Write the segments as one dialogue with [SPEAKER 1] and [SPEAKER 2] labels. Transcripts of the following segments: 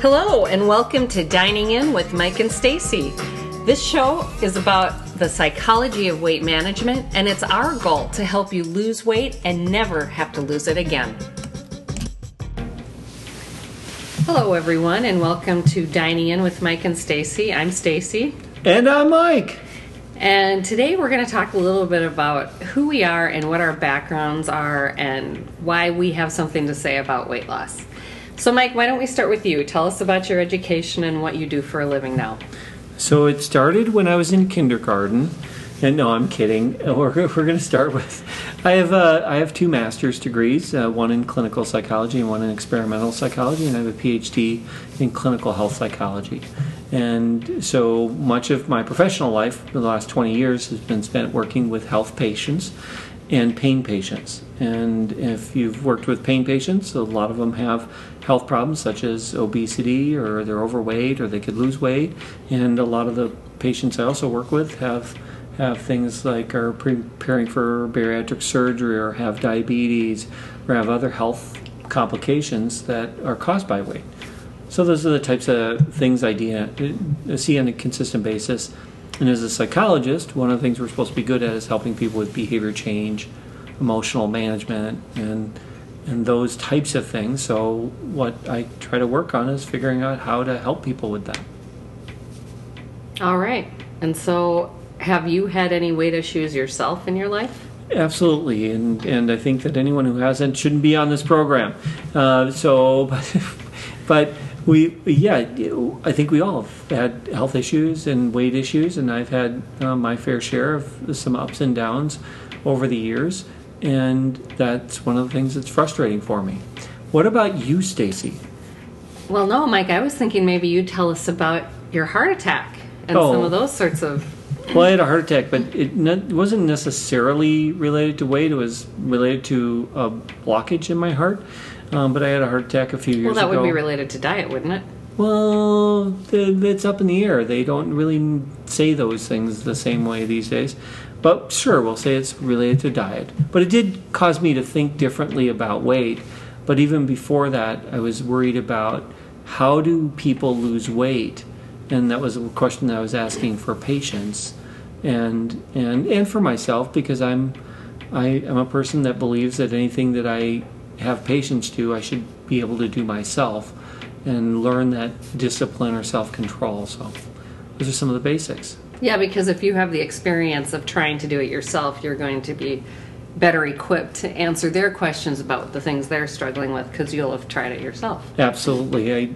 [SPEAKER 1] Hello, and welcome to Dining In with Mike and Stacy. This show is about the psychology of weight management, and it's our goal to help you lose weight and never have to lose it again. Hello, everyone, and welcome to Dining In with Mike and Stacy. I'm Stacy.
[SPEAKER 2] And I'm Mike.
[SPEAKER 1] And today we're going to talk a little bit about who we are and what our backgrounds are and why we have something to say about weight loss. So, Mike, why don't we start with you? Tell us about your education and what you do for a living now.
[SPEAKER 2] So, it started when I was in kindergarten. And no, I'm kidding. We're, we're going to start with I have uh, I have two master's degrees, uh, one in clinical psychology and one in experimental psychology, and I have a PhD in clinical health psychology. And so much of my professional life, for the last 20 years, has been spent working with health patients and pain patients. And if you've worked with pain patients, a lot of them have health problems such as obesity or they're overweight or they could lose weight. And a lot of the patients I also work with have have things like are preparing for bariatric surgery or have diabetes or have other health complications that are caused by weight. So those are the types of things I uh, see on a consistent basis and as a psychologist, one of the things we're supposed to be good at is helping people with behavior change, emotional management, and and those types of things. So what I try to work on is figuring out how to help people with that.
[SPEAKER 1] All right. And so have you had any weight issues yourself in your life?
[SPEAKER 2] Absolutely, and and I think that anyone who hasn't shouldn't be on this program. Uh, so, but, but we, yeah, I think we all have had health issues and weight issues, and I've had uh, my fair share of some ups and downs over the years, and that's one of the things that's frustrating for me. What about you, Stacy?
[SPEAKER 1] Well, no, Mike. I was thinking maybe you'd tell us about your heart attack and oh. some of those sorts of.
[SPEAKER 2] Well, I had a heart attack, but it wasn't necessarily related to weight. It was related to a blockage in my heart. Um, but I had a heart attack a few years ago.
[SPEAKER 1] Well, that
[SPEAKER 2] ago.
[SPEAKER 1] would be related to diet, wouldn't it?
[SPEAKER 2] Well, it's up in the air. They don't really say those things the same way these days. But sure, we'll say it's related to diet. But it did cause me to think differently about weight. But even before that, I was worried about how do people lose weight? And that was a question that I was asking for patients and and and for myself because I'm I am a person that believes that anything that I have patients do, I should be able to do myself and learn that discipline or self control. So, those are some of the basics.
[SPEAKER 1] Yeah, because if you have the experience of trying to do it yourself, you're going to be better equipped to answer their questions about the things they're struggling with because you'll have tried it yourself.
[SPEAKER 2] Absolutely. I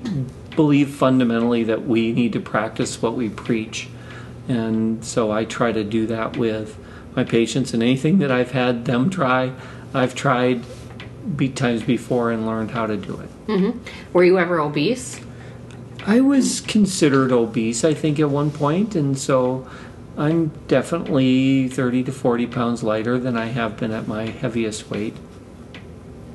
[SPEAKER 2] believe fundamentally that we need to practice what we preach. And so I try to do that with my patients and anything that I've had them try, I've tried be times before and learned how to do it.
[SPEAKER 1] Mm-hmm. Were you ever obese?
[SPEAKER 2] I was considered obese, I think, at one point, and so I'm definitely 30 to 40 pounds lighter than I have been at my heaviest weight.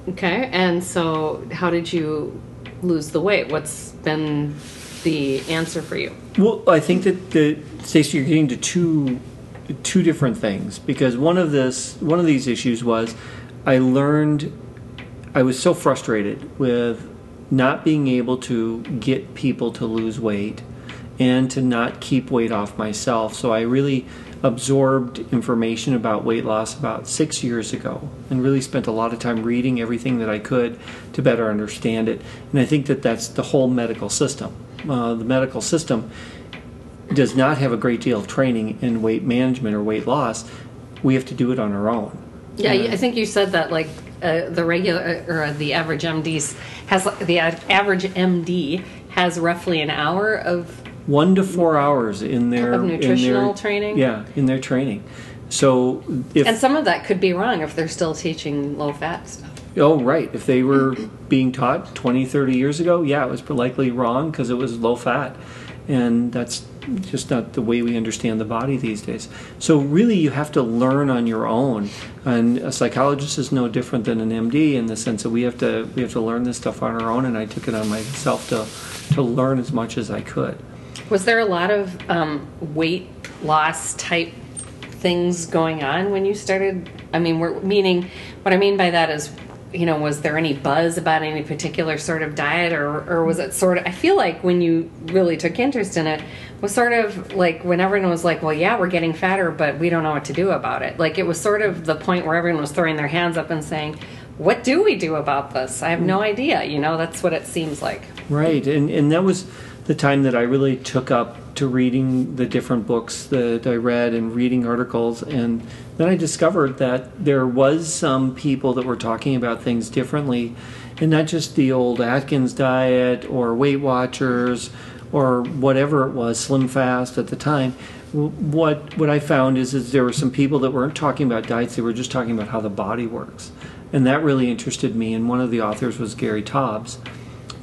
[SPEAKER 1] Okay, and so how did you lose the weight? What's been the answer for you?
[SPEAKER 2] Well, I think that the Stacy, you're getting to two two different things because one of this one of these issues was I learned I was so frustrated with not being able to get people to lose weight and to not keep weight off myself. So I really absorbed information about weight loss about six years ago and really spent a lot of time reading everything that I could to better understand it. And I think that that's the whole medical system. Uh, the medical system does not have a great deal of training in weight management or weight loss. We have to do it on our own.
[SPEAKER 1] Yeah, I think you said that like uh, the regular uh, or the average MDs has the average MD has roughly an hour of
[SPEAKER 2] one to four hours in their
[SPEAKER 1] of nutritional
[SPEAKER 2] their,
[SPEAKER 1] training.
[SPEAKER 2] Yeah, in their training. So if
[SPEAKER 1] and some of that could be wrong if they're still teaching low fat stuff.
[SPEAKER 2] Oh, right. If they were being taught 20, 30 years ago, yeah, it was likely wrong because it was low fat. And that's just not the way we understand the body these days. So really, you have to learn on your own. And a psychologist is no different than an MD in the sense that we have to we have to learn this stuff on our own. And I took it on myself to to learn as much as I could.
[SPEAKER 1] Was there a lot of um, weight loss type things going on when you started? I mean, we're meaning what I mean by that is you know, was there any buzz about any particular sort of diet, or or was it sort of? I feel like when you really took interest in it, was sort of like when everyone was like, "Well, yeah, we're getting fatter, but we don't know what to do about it." Like it was sort of the point where everyone was throwing their hands up and saying, "What do we do about this? I have no mm. idea." You know, that's what it seems like.
[SPEAKER 2] Right, and and that was the time that I really took up to reading the different books that I read and reading articles, and then I discovered that there was some people that were talking about things differently, and not just the old Atkins diet or Weight Watchers or whatever it was, Slim Fast at the time. What what I found is is there were some people that weren't talking about diets; they were just talking about how the body works, and that really interested me. And one of the authors was Gary Taubes,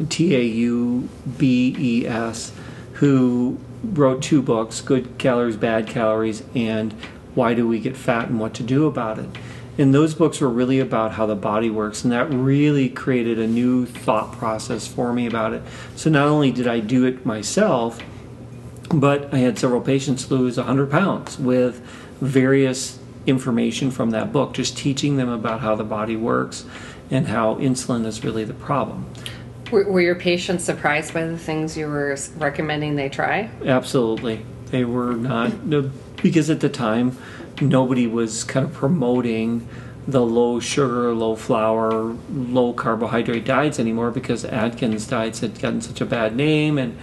[SPEAKER 2] T A U B E S, who wrote two books Good Calories, Bad Calories, and Why Do We Get Fat and What to Do About It. And those books were really about how the body works, and that really created a new thought process for me about it. So not only did I do it myself, but I had several patients lose 100 pounds with various information from that book, just teaching them about how the body works and how insulin is really the problem.
[SPEAKER 1] Were, were your patients surprised by the things you were recommending they try?
[SPEAKER 2] Absolutely. They were not, because at the time, nobody was kind of promoting the low sugar, low flour, low carbohydrate diets anymore because Atkins diets had gotten such a bad name and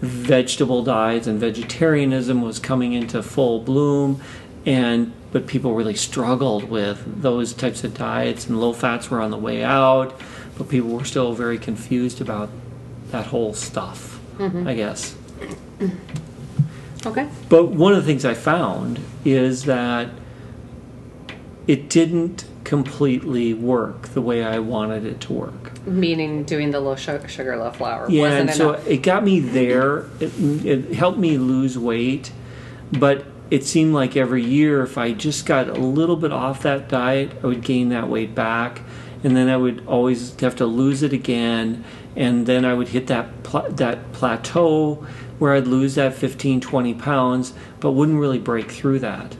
[SPEAKER 2] vegetable diets and vegetarianism was coming into full bloom and but people really struggled with those types of diets and low fats were on the way out but people were still very confused about that whole stuff, mm-hmm. I guess.
[SPEAKER 1] Okay.
[SPEAKER 2] But one of the things I found is that it didn't completely work the way I wanted it to work.
[SPEAKER 1] Meaning doing the low sugar, low flour.
[SPEAKER 2] Yeah, and so it got me there. It, it helped me lose weight, but it seemed like every year, if I just got a little bit off that diet, I would gain that weight back and then I would always have to lose it again, and then I would hit that pl- that plateau where I'd lose that 15, 20 pounds, but wouldn't really break through that.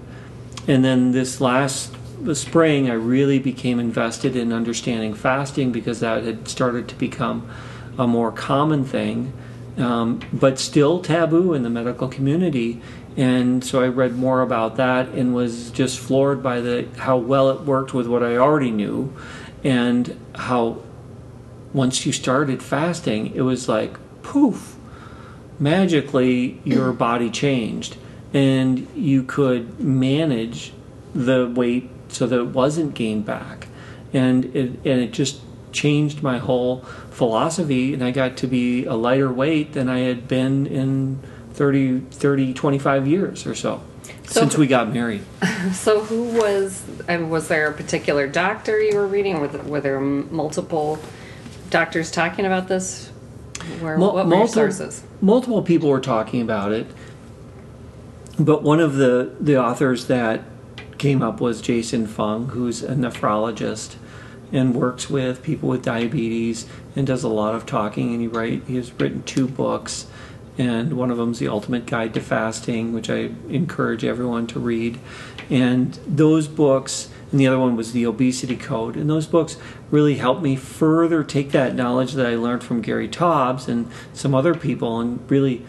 [SPEAKER 2] And then this last spring, I really became invested in understanding fasting because that had started to become a more common thing, um, but still taboo in the medical community. And so I read more about that and was just floored by the how well it worked with what I already knew and how once you started fasting, it was like poof, magically your body changed and you could manage the weight so that it wasn't gained back. And it, and it just changed my whole philosophy and I got to be a lighter weight than I had been in 30, 30 25 years or so. So since we got married.
[SPEAKER 1] So who was and was there a particular doctor you were reading, were, were there multiple doctors talking about this? Where, what were multiple, your sources?
[SPEAKER 2] Multiple people were talking about it, but one of the the authors that came up was Jason Fung, who's a nephrologist and works with people with diabetes and does a lot of talking. And he write he has written two books and one of them is the Ultimate Guide to Fasting, which I encourage everyone to read. And those books, and the other one was the Obesity Code, and those books really helped me further take that knowledge that I learned from Gary Taubes and some other people, and really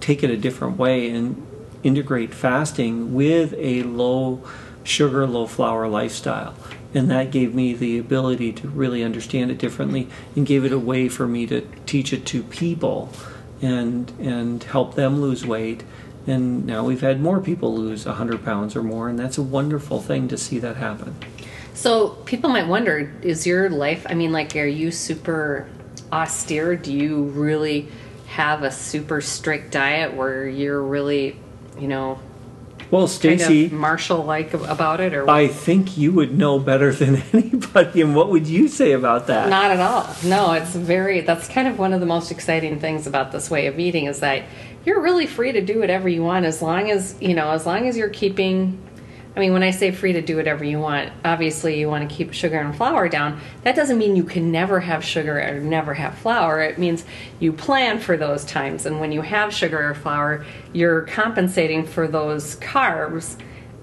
[SPEAKER 2] take it a different way and integrate fasting with a low sugar, low flour lifestyle. And that gave me the ability to really understand it differently and gave it a way for me to teach it to people and and help them lose weight. And now we've had more people lose 100 pounds or more, and that's a wonderful thing to see that happen.
[SPEAKER 1] So people might wonder: Is your life? I mean, like, are you super austere? Do you really have a super strict diet where you're really, you know,
[SPEAKER 2] well, Stacy,
[SPEAKER 1] kind of Marshall like about it, or
[SPEAKER 2] what? I think you would know better than anybody. And what would you say about that?
[SPEAKER 1] Not at all. No, it's very. That's kind of one of the most exciting things about this way of eating is that you're really free to do whatever you want as long as you know as long as you're keeping I mean, when I say free to do whatever you want, obviously you want to keep sugar and flour down. That doesn't mean you can never have sugar or never have flour. It means you plan for those times. And when you have sugar or flour, you're compensating for those carbs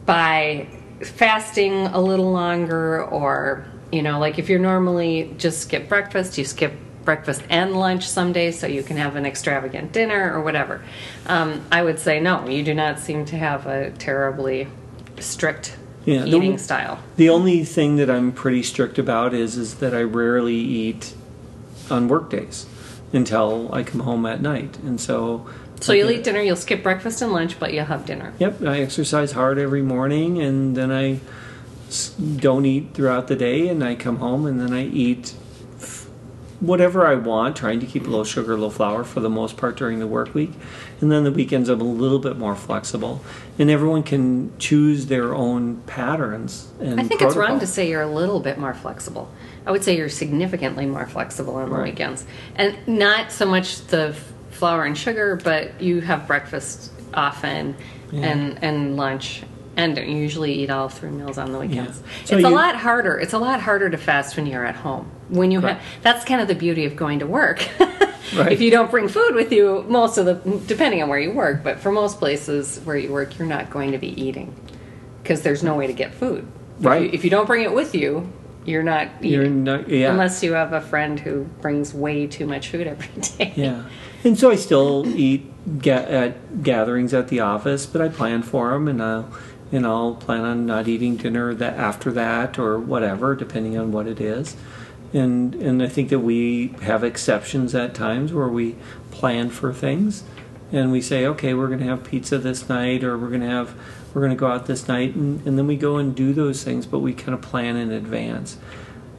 [SPEAKER 1] by fasting a little longer or You know, like if you're normally just skip breakfast, you skip breakfast and lunch some days so you can have an extravagant dinner or whatever. Um, I would say no, you do not seem to have a terribly strict
[SPEAKER 2] Yeah, the-
[SPEAKER 1] eating style.
[SPEAKER 2] The only thing that I'm pretty strict about is is that I rarely eat on work days until I come home at night, and so.
[SPEAKER 1] So you'll eat dinner, you'll skip breakfast and lunch, but you'll have dinner.
[SPEAKER 2] Yep, I exercise hard every morning, and then I don't eat throughout the day, and I come home and then I eat whatever I want, trying to keep low sugar, low flour for the most part during the work week, and then the weekends I'm a little bit more flexible, and everyone can choose their own patterns. And
[SPEAKER 1] I think it's wrong to say you're a little bit more flexible. I would say you're significantly more flexible on the
[SPEAKER 2] Right.
[SPEAKER 1] weekends. And not so much the flour and sugar, but you have breakfast often
[SPEAKER 2] Yeah.
[SPEAKER 1] and, and lunch. And you usually eat all three meals on the weekends.
[SPEAKER 2] So
[SPEAKER 1] it's a lot harder. It's a lot harder to fast when you're at home. When you
[SPEAKER 2] Right.
[SPEAKER 1] have, that's kind of the beauty of going to work.
[SPEAKER 2] Right.
[SPEAKER 1] If you don't bring food with you, most of the, depending on where you work, but for most places where you work, you're not going to be eating because there's no way to get food. If
[SPEAKER 2] Right.
[SPEAKER 1] you- If you, don't bring it with you, you're not eating.
[SPEAKER 2] You're not, yeah.
[SPEAKER 1] Unless you have a friend who brings way too much food every day.
[SPEAKER 2] Yeah, and so I still eat ga- at gatherings at the office, but I plan for them, and I'll and I'll plan on not eating dinner that after that or whatever, depending on what it is. And and I think that we have exceptions at times where we plan for things, and we say, okay, we're going to have pizza this night, or we're going to have we're going to go out this night, and, and then we go and do those things, but we kind of plan in advance.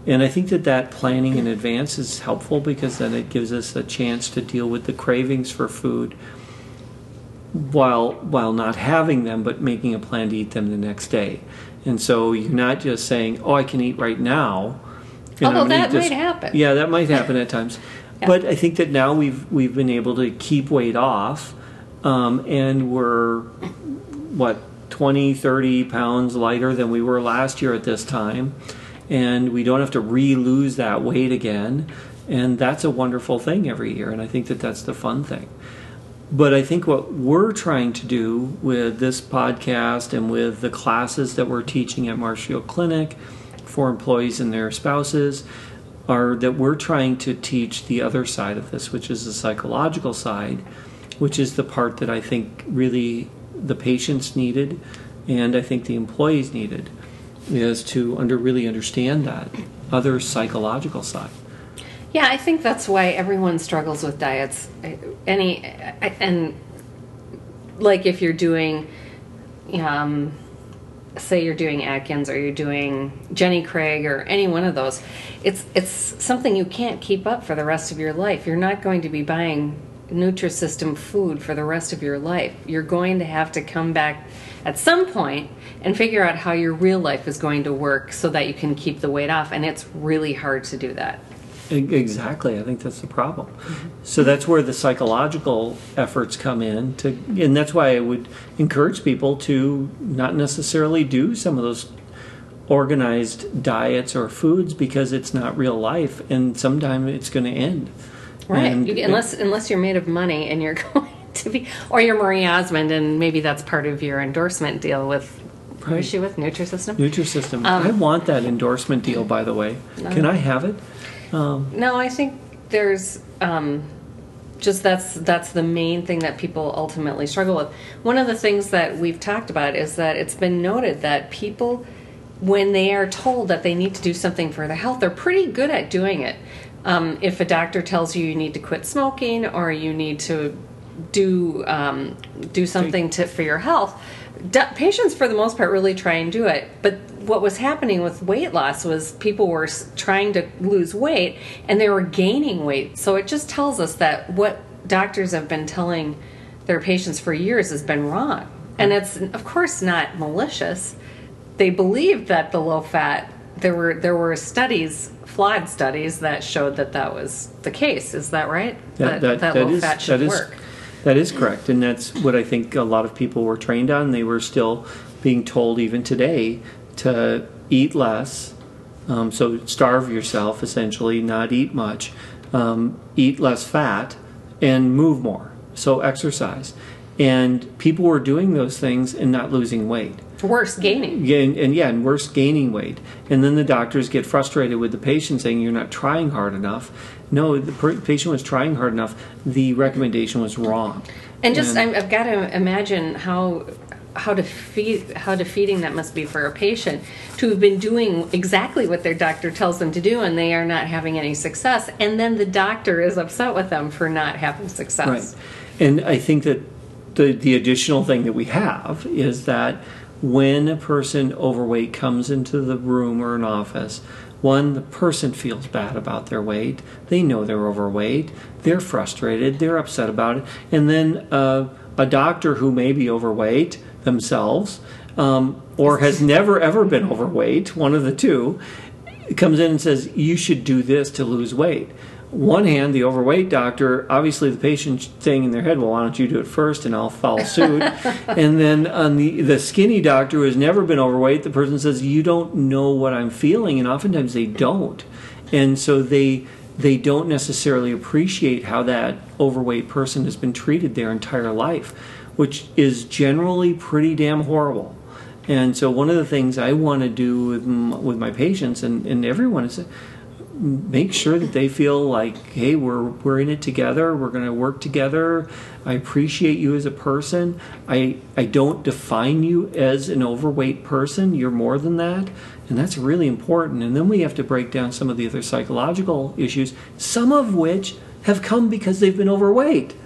[SPEAKER 2] And I think that that planning in advance is helpful because then it gives us a chance to deal with the cravings for food while while not having them, but making a plan to eat them the next day. And so you're not just saying, "Oh, I can eat right now."
[SPEAKER 1] Although that
[SPEAKER 2] this-
[SPEAKER 1] might happen.
[SPEAKER 2] Yeah, that might happen at times.
[SPEAKER 1] Yeah.
[SPEAKER 2] But I think that now we've we've been able to keep weight off, um, and we're what 20 30 pounds lighter than we were last year at this time and we don't have to re-lose that weight again and that's a wonderful thing every year and i think that that's the fun thing but i think what we're trying to do with this podcast and with the classes that we're teaching at marshfield clinic for employees and their spouses are that we're trying to teach the other side of this which is the psychological side which is the part that i think really the patients needed and I think the employees needed is to under really understand that other psychological side.
[SPEAKER 1] Yeah, I think that's why everyone struggles with diets. Any and like if you're doing, um, say you're doing Atkins or you're doing Jenny Craig or any one of those, it's it's something you can't keep up for the rest of your life. You're not going to be buying Nutrisystem food for the rest of your life. You're going to have to come back at some point and figure out how your real life is going to work so that you can keep the weight off. And it's really hard to do that.
[SPEAKER 2] Exactly, I think that's the problem. So that's where the psychological efforts come in to and that's why I would encourage people to not necessarily do some of those organized diets or foods because it's not real life and sometime it's going to end.
[SPEAKER 1] Right.
[SPEAKER 2] And-
[SPEAKER 1] You, unless unless you're made of money and you're going to be, or you're Marie Osmond, and maybe that's part of your endorsement deal with.
[SPEAKER 2] Right.
[SPEAKER 1] is she with Nutrisystem?
[SPEAKER 2] Nutrisystem.
[SPEAKER 1] Um,
[SPEAKER 2] I want that endorsement deal by the way. Can I have it?
[SPEAKER 1] No, I think there's um, just that's that's the main thing that people ultimately struggle with. One of the things that we've talked about is that it's been noted that people, when they are told that they need to do something for their health, they're pretty good at doing it. Um, if a doctor tells you you need to quit smoking or you need to do um, do something to for your health, do- patients for the most part really try and do it. But what was happening with weight loss was people were trying to lose weight and they were gaining weight. So it just tells us that what doctors have been telling their patients for years has been wrong. And hmm. it's of course not malicious. They believed that the low fat there were there were studies flawed studies that showed that that was the case. Is that right?
[SPEAKER 2] That, that, that is,
[SPEAKER 1] fat should
[SPEAKER 2] that is-
[SPEAKER 1] work.
[SPEAKER 2] That is correct, and that's what I think a lot of people were trained on. They were still being told, even today, to eat less. Um, so starve yourself, essentially, not eat much, um, eat less fat, and move more. So exercise. And people were doing those things and not losing weight.
[SPEAKER 1] Worse, gaining.
[SPEAKER 2] And, and yeah, and worse, gaining weight. And then the doctors get frustrated with the patient saying, You're not trying hard enough. No, the per- patient was trying hard enough. The recommendation was wrong.
[SPEAKER 1] And just, I'm, I've got to imagine how how defeat how defeating that must be for a patient to have been doing exactly what their doctor tells them to do and they are not having any success and then the doctor is upset with them for not having success
[SPEAKER 2] Right. And I think that the, the additional thing that we have is that when a person overweight comes into the room or an office, one, the person feels bad about their weight. They know they're overweight. They're frustrated. They're upset about it. And then uh, a doctor who may be overweight themselves um, or has never ever been overweight, one of the two, comes in and says, You should do this to lose weight. One hand, the overweight doctor, obviously the patient saying in their head, Well, why don't you do it first and I'll follow suit? and then on the, the skinny doctor who has never been overweight, the person says, You don't know what I'm feeling. And oftentimes they don't. And so they they don't necessarily appreciate how that overweight person has been treated their entire life, which is generally pretty damn horrible. And so one of the things I want to do with with my patients and, and everyone is make sure that they feel like, hey, we're we're in it together. We're going to work together. I appreciate you as a person. I I don't define you as an overweight person. You're more than that, and that's really important. And then we have to break down some of the other psychological issues, some of which have come because they've been overweight.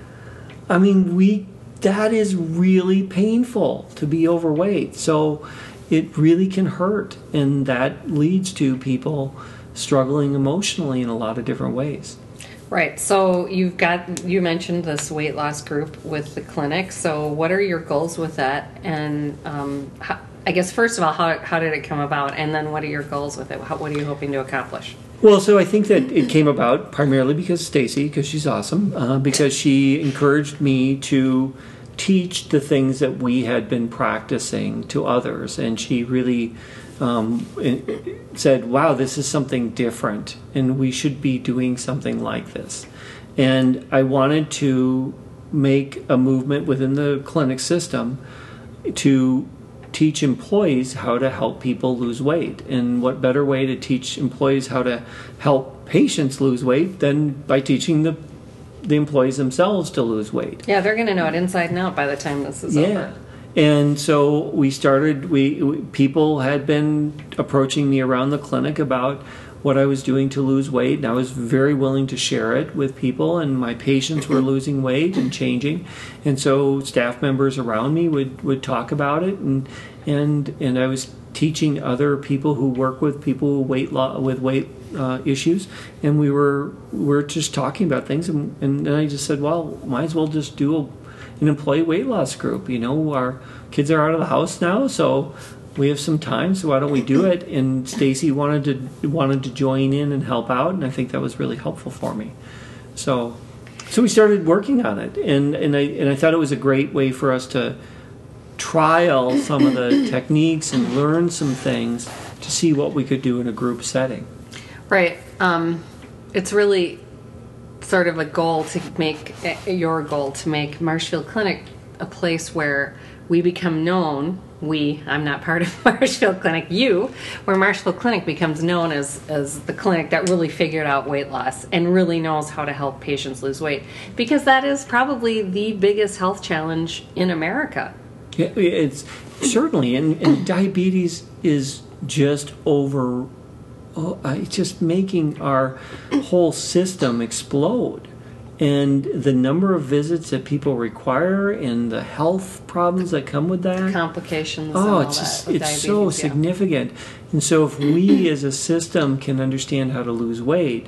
[SPEAKER 2] I mean, we that is really painful to be overweight. So it really can hurt, and that leads to people struggling emotionally in a lot of different ways.
[SPEAKER 1] right so you've got you mentioned this weight loss group with the clinic. So what are your goals with that? And um, how, i guess first of all how, how did it come about? And then what are your goals with it? How, what are you hoping to accomplish
[SPEAKER 2] Well, so I think that it came about primarily because Stacy, because she's awesome, uh, because she encouraged me to teach the things that we had been practicing to others, and she really um, said, "Wow, this is something different, and we should be doing something like this." And I wanted to make a movement within the clinic system to teach employees how to help people lose weight. And what better way to teach employees how to help patients lose weight than by teaching the the employees themselves to lose weight?
[SPEAKER 1] yeah they're going to know it inside and out by the time this is
[SPEAKER 2] Yeah.
[SPEAKER 1] over
[SPEAKER 2] And so we started. We, we people had been approaching me around the clinic about what I was doing to lose weight, and I was very willing to share it with people. And my patients were losing weight and changing, and so staff members around me would, would talk about it, and and and I was teaching other people who work with people who weight lo- with weight uh, issues, and we were we were just talking about things, and, and then I just said, well, might as well just do a an employee weight loss group. You know, our kids are out of the house now, so we have some time. So why don't we do it? And Stacy wanted to wanted to join in and help out, and I think that was really helpful for me. So, so we started working on it, and and I and I thought it was a great way for us to trial some of the techniques and learn some things to see what we could do in a group setting.
[SPEAKER 1] Right. Um, it's really sort of a goal to make eh, your goal to make Marshfield Clinic a place where we become known. We, I'm not part of Marshfield Clinic, you, where Marshfield Clinic becomes known as, as the clinic that really figured out weight loss and really knows how to help patients lose weight. Because that is probably the biggest health challenge in America.
[SPEAKER 2] Yeah, it's certainly, and, and diabetes is just over. Oh, uh, it's just making our whole system explode, and the number of visits that people require, and the health problems that come with that.
[SPEAKER 1] Complications. and
[SPEAKER 2] Oh, it's just it's so
[SPEAKER 1] yeah.
[SPEAKER 2] significant, and so if we as a system can understand how to lose weight,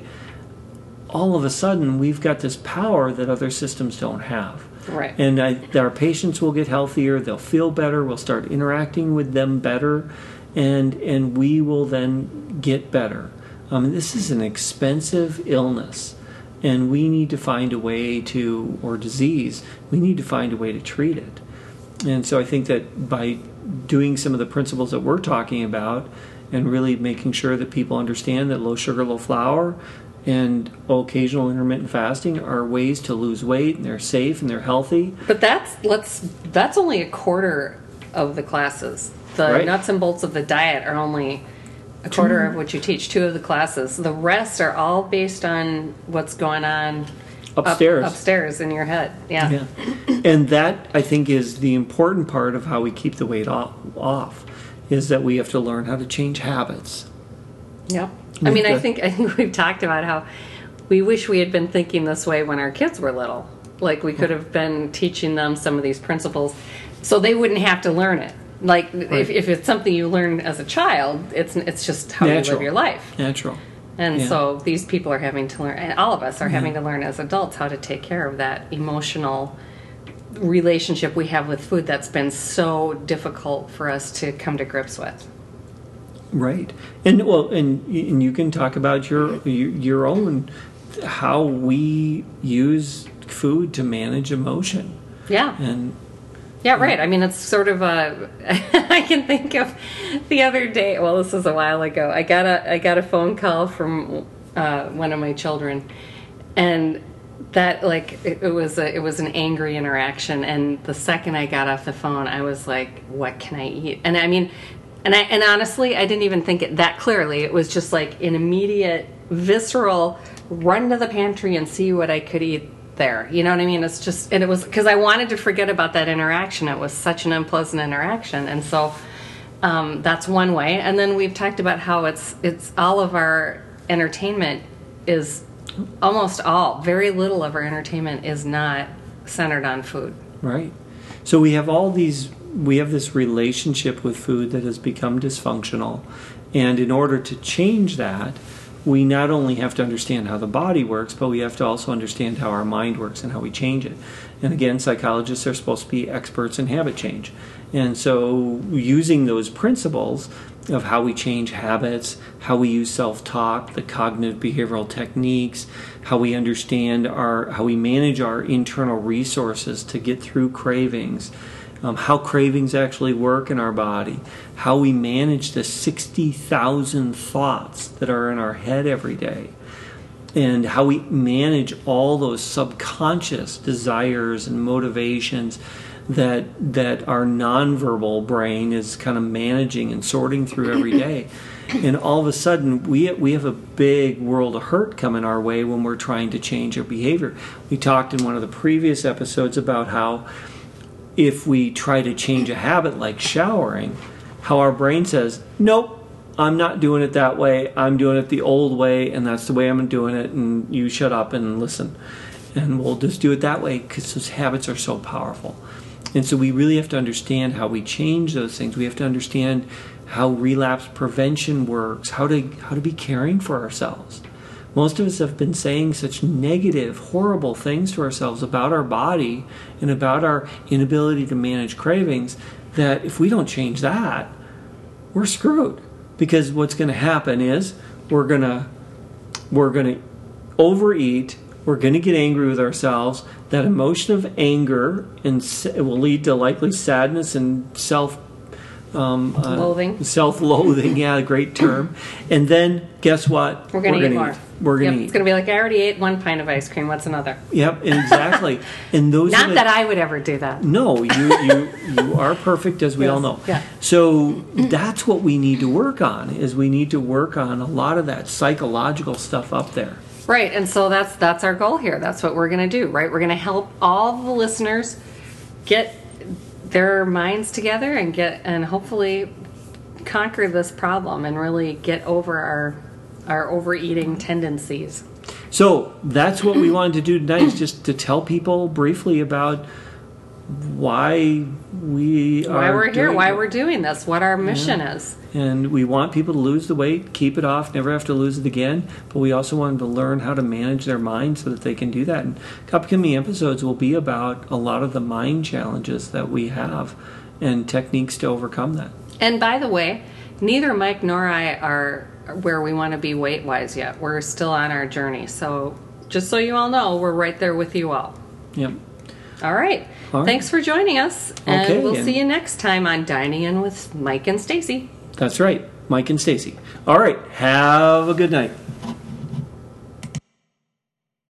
[SPEAKER 2] all of a sudden we've got this power that other systems don't have.
[SPEAKER 1] Right.
[SPEAKER 2] And I, our patients will get healthier. They'll feel better. We'll start interacting with them better, and and we will then get better. Um, this is an expensive illness, and we need to find a way to or disease. We need to find a way to treat it. And so I think that by doing some of the principles that we're talking about, and really making sure that people understand that low sugar, low flour, and occasional intermittent fasting are ways to lose weight and they're safe and they're healthy.
[SPEAKER 1] But that's let's that's only a quarter of the classes. The
[SPEAKER 2] Right.
[SPEAKER 1] nuts and bolts of the diet are only a quarter of what you teach, two of the classes. The rest are all based on what's going on up-
[SPEAKER 2] Upstairs.
[SPEAKER 1] upstairs in your head. Yeah.
[SPEAKER 2] Yeah. And that, I think, is the important part of how we keep the weight off, off is that we have to learn how to change habits.
[SPEAKER 1] Yep. I mean, I think I think we've talked about how we wish we had been thinking this way when our kids were little. Like we could have been teaching them some of these principles, so they wouldn't have to learn it. Like if, if it's something you learn as a child, it's it's just how you live your life.
[SPEAKER 2] Natural.
[SPEAKER 1] And
[SPEAKER 2] Yeah.
[SPEAKER 1] so these people are having to learn, and all of us are having to learn as adults how to take care of that emotional relationship we have with food that's been so difficult for us to come to grips with.
[SPEAKER 2] Right. And well, and, and you can talk about your your your own how we use food to manage emotion.
[SPEAKER 1] Yeah.
[SPEAKER 2] And
[SPEAKER 1] Yeah, right. I mean, it's sort of a. I can think of the other day. Well, this was a while ago. I got a I got a phone call from uh, one of my children, and that like it, it was a, it was an angry interaction. And the second I got off the phone, I was like, "What can I eat?" And I mean, and I and honestly, I didn't even think it that clearly. It was just like an immediate, visceral run to the pantry and see what I could eat there. You know what I mean? It's just, and it was because I wanted to forget about that interaction. It was such an unpleasant interaction, and so um, that's one way. And then we've talked about how it's it's all of our entertainment is almost all, very little of our entertainment is not centered on food.
[SPEAKER 2] Right. So we have all these, we have this relationship with food that has become dysfunctional. And in order to change that, we not only have to understand how the body works, but we have to also understand how our mind works and how we change it. And again, psychologists are supposed to be experts in habit change. And so using those principles of how we change habits, how we use self-talk, the cognitive behavioral techniques, how we understand our how we manage our internal resources to get through cravings, um, how cravings actually work in our body, how we manage the 60,000 thoughts that are in our head every day, and how we manage all those subconscious desires and motivations that that our nonverbal brain is kind of managing and sorting through every day. And all of a sudden, we we have a big world of hurt coming our way when we're trying to change our behavior. We talked in one of the previous episodes about how if we try to change a habit like showering, how our brain says, "Nope, I'm not doing it that way. I'm doing it the old way, and that's the way I'm doing it. And you shut up and listen, and we'll just do it that way because those habits are so powerful." And so we really have to understand how we change those things. We have to understand how relapse prevention works, how to how to be caring for ourselves. Most of us have been saying such negative, horrible things to ourselves about our body and about our inability to manage cravings that if we don't change that, we're screwed. Because what's going to happen is we're going to we're going to overeat, we're going to get angry with ourselves. That emotion of anger and it will lead to likely sadness and self um, uh,
[SPEAKER 1] Loathing.
[SPEAKER 2] self-loathing. Yeah, great term. And then guess what?
[SPEAKER 1] We're going to eat
[SPEAKER 2] gonna
[SPEAKER 1] more.
[SPEAKER 2] We're gonna
[SPEAKER 1] Yep,
[SPEAKER 2] to
[SPEAKER 1] It's going to be like I already ate one pint of ice cream. What's another?
[SPEAKER 2] Yep, exactly. and those
[SPEAKER 1] Not
[SPEAKER 2] the,
[SPEAKER 1] that I would ever do that.
[SPEAKER 2] no, you you you are perfect as we all know.
[SPEAKER 1] yeah.
[SPEAKER 2] So that's what we need to work on is we need to work on a lot of that psychological stuff up there.
[SPEAKER 1] Right, and so that's that's our goal here. That's what we're going to do, right? We're going to help all the listeners get their minds together and get and hopefully conquer this problem and really get over our our overeating tendencies.
[SPEAKER 2] So that's what we wanted to do tonight is just to tell people briefly about why we are
[SPEAKER 1] Why we're here, why
[SPEAKER 2] it.
[SPEAKER 1] we're doing this, what our mission is.
[SPEAKER 2] And we want people to lose the weight, keep it off, never have to lose it again. But we also want them to learn how to manage their mind so that they can do that. And upcoming episodes will be about a lot of the mind challenges that we have and techniques to overcome that.
[SPEAKER 1] And by the way, neither Mike nor I are where we want to be weight wise yet. We're still on our journey. So just so you all know, we're right there with you all.
[SPEAKER 2] Yep.
[SPEAKER 1] All right.
[SPEAKER 2] All right.
[SPEAKER 1] Thanks for joining us. And
[SPEAKER 2] Okay,
[SPEAKER 1] we'll see you next time on Dining In with Mike and Stacy.
[SPEAKER 2] That's right. Mike and Stacy. All right. Have a good night.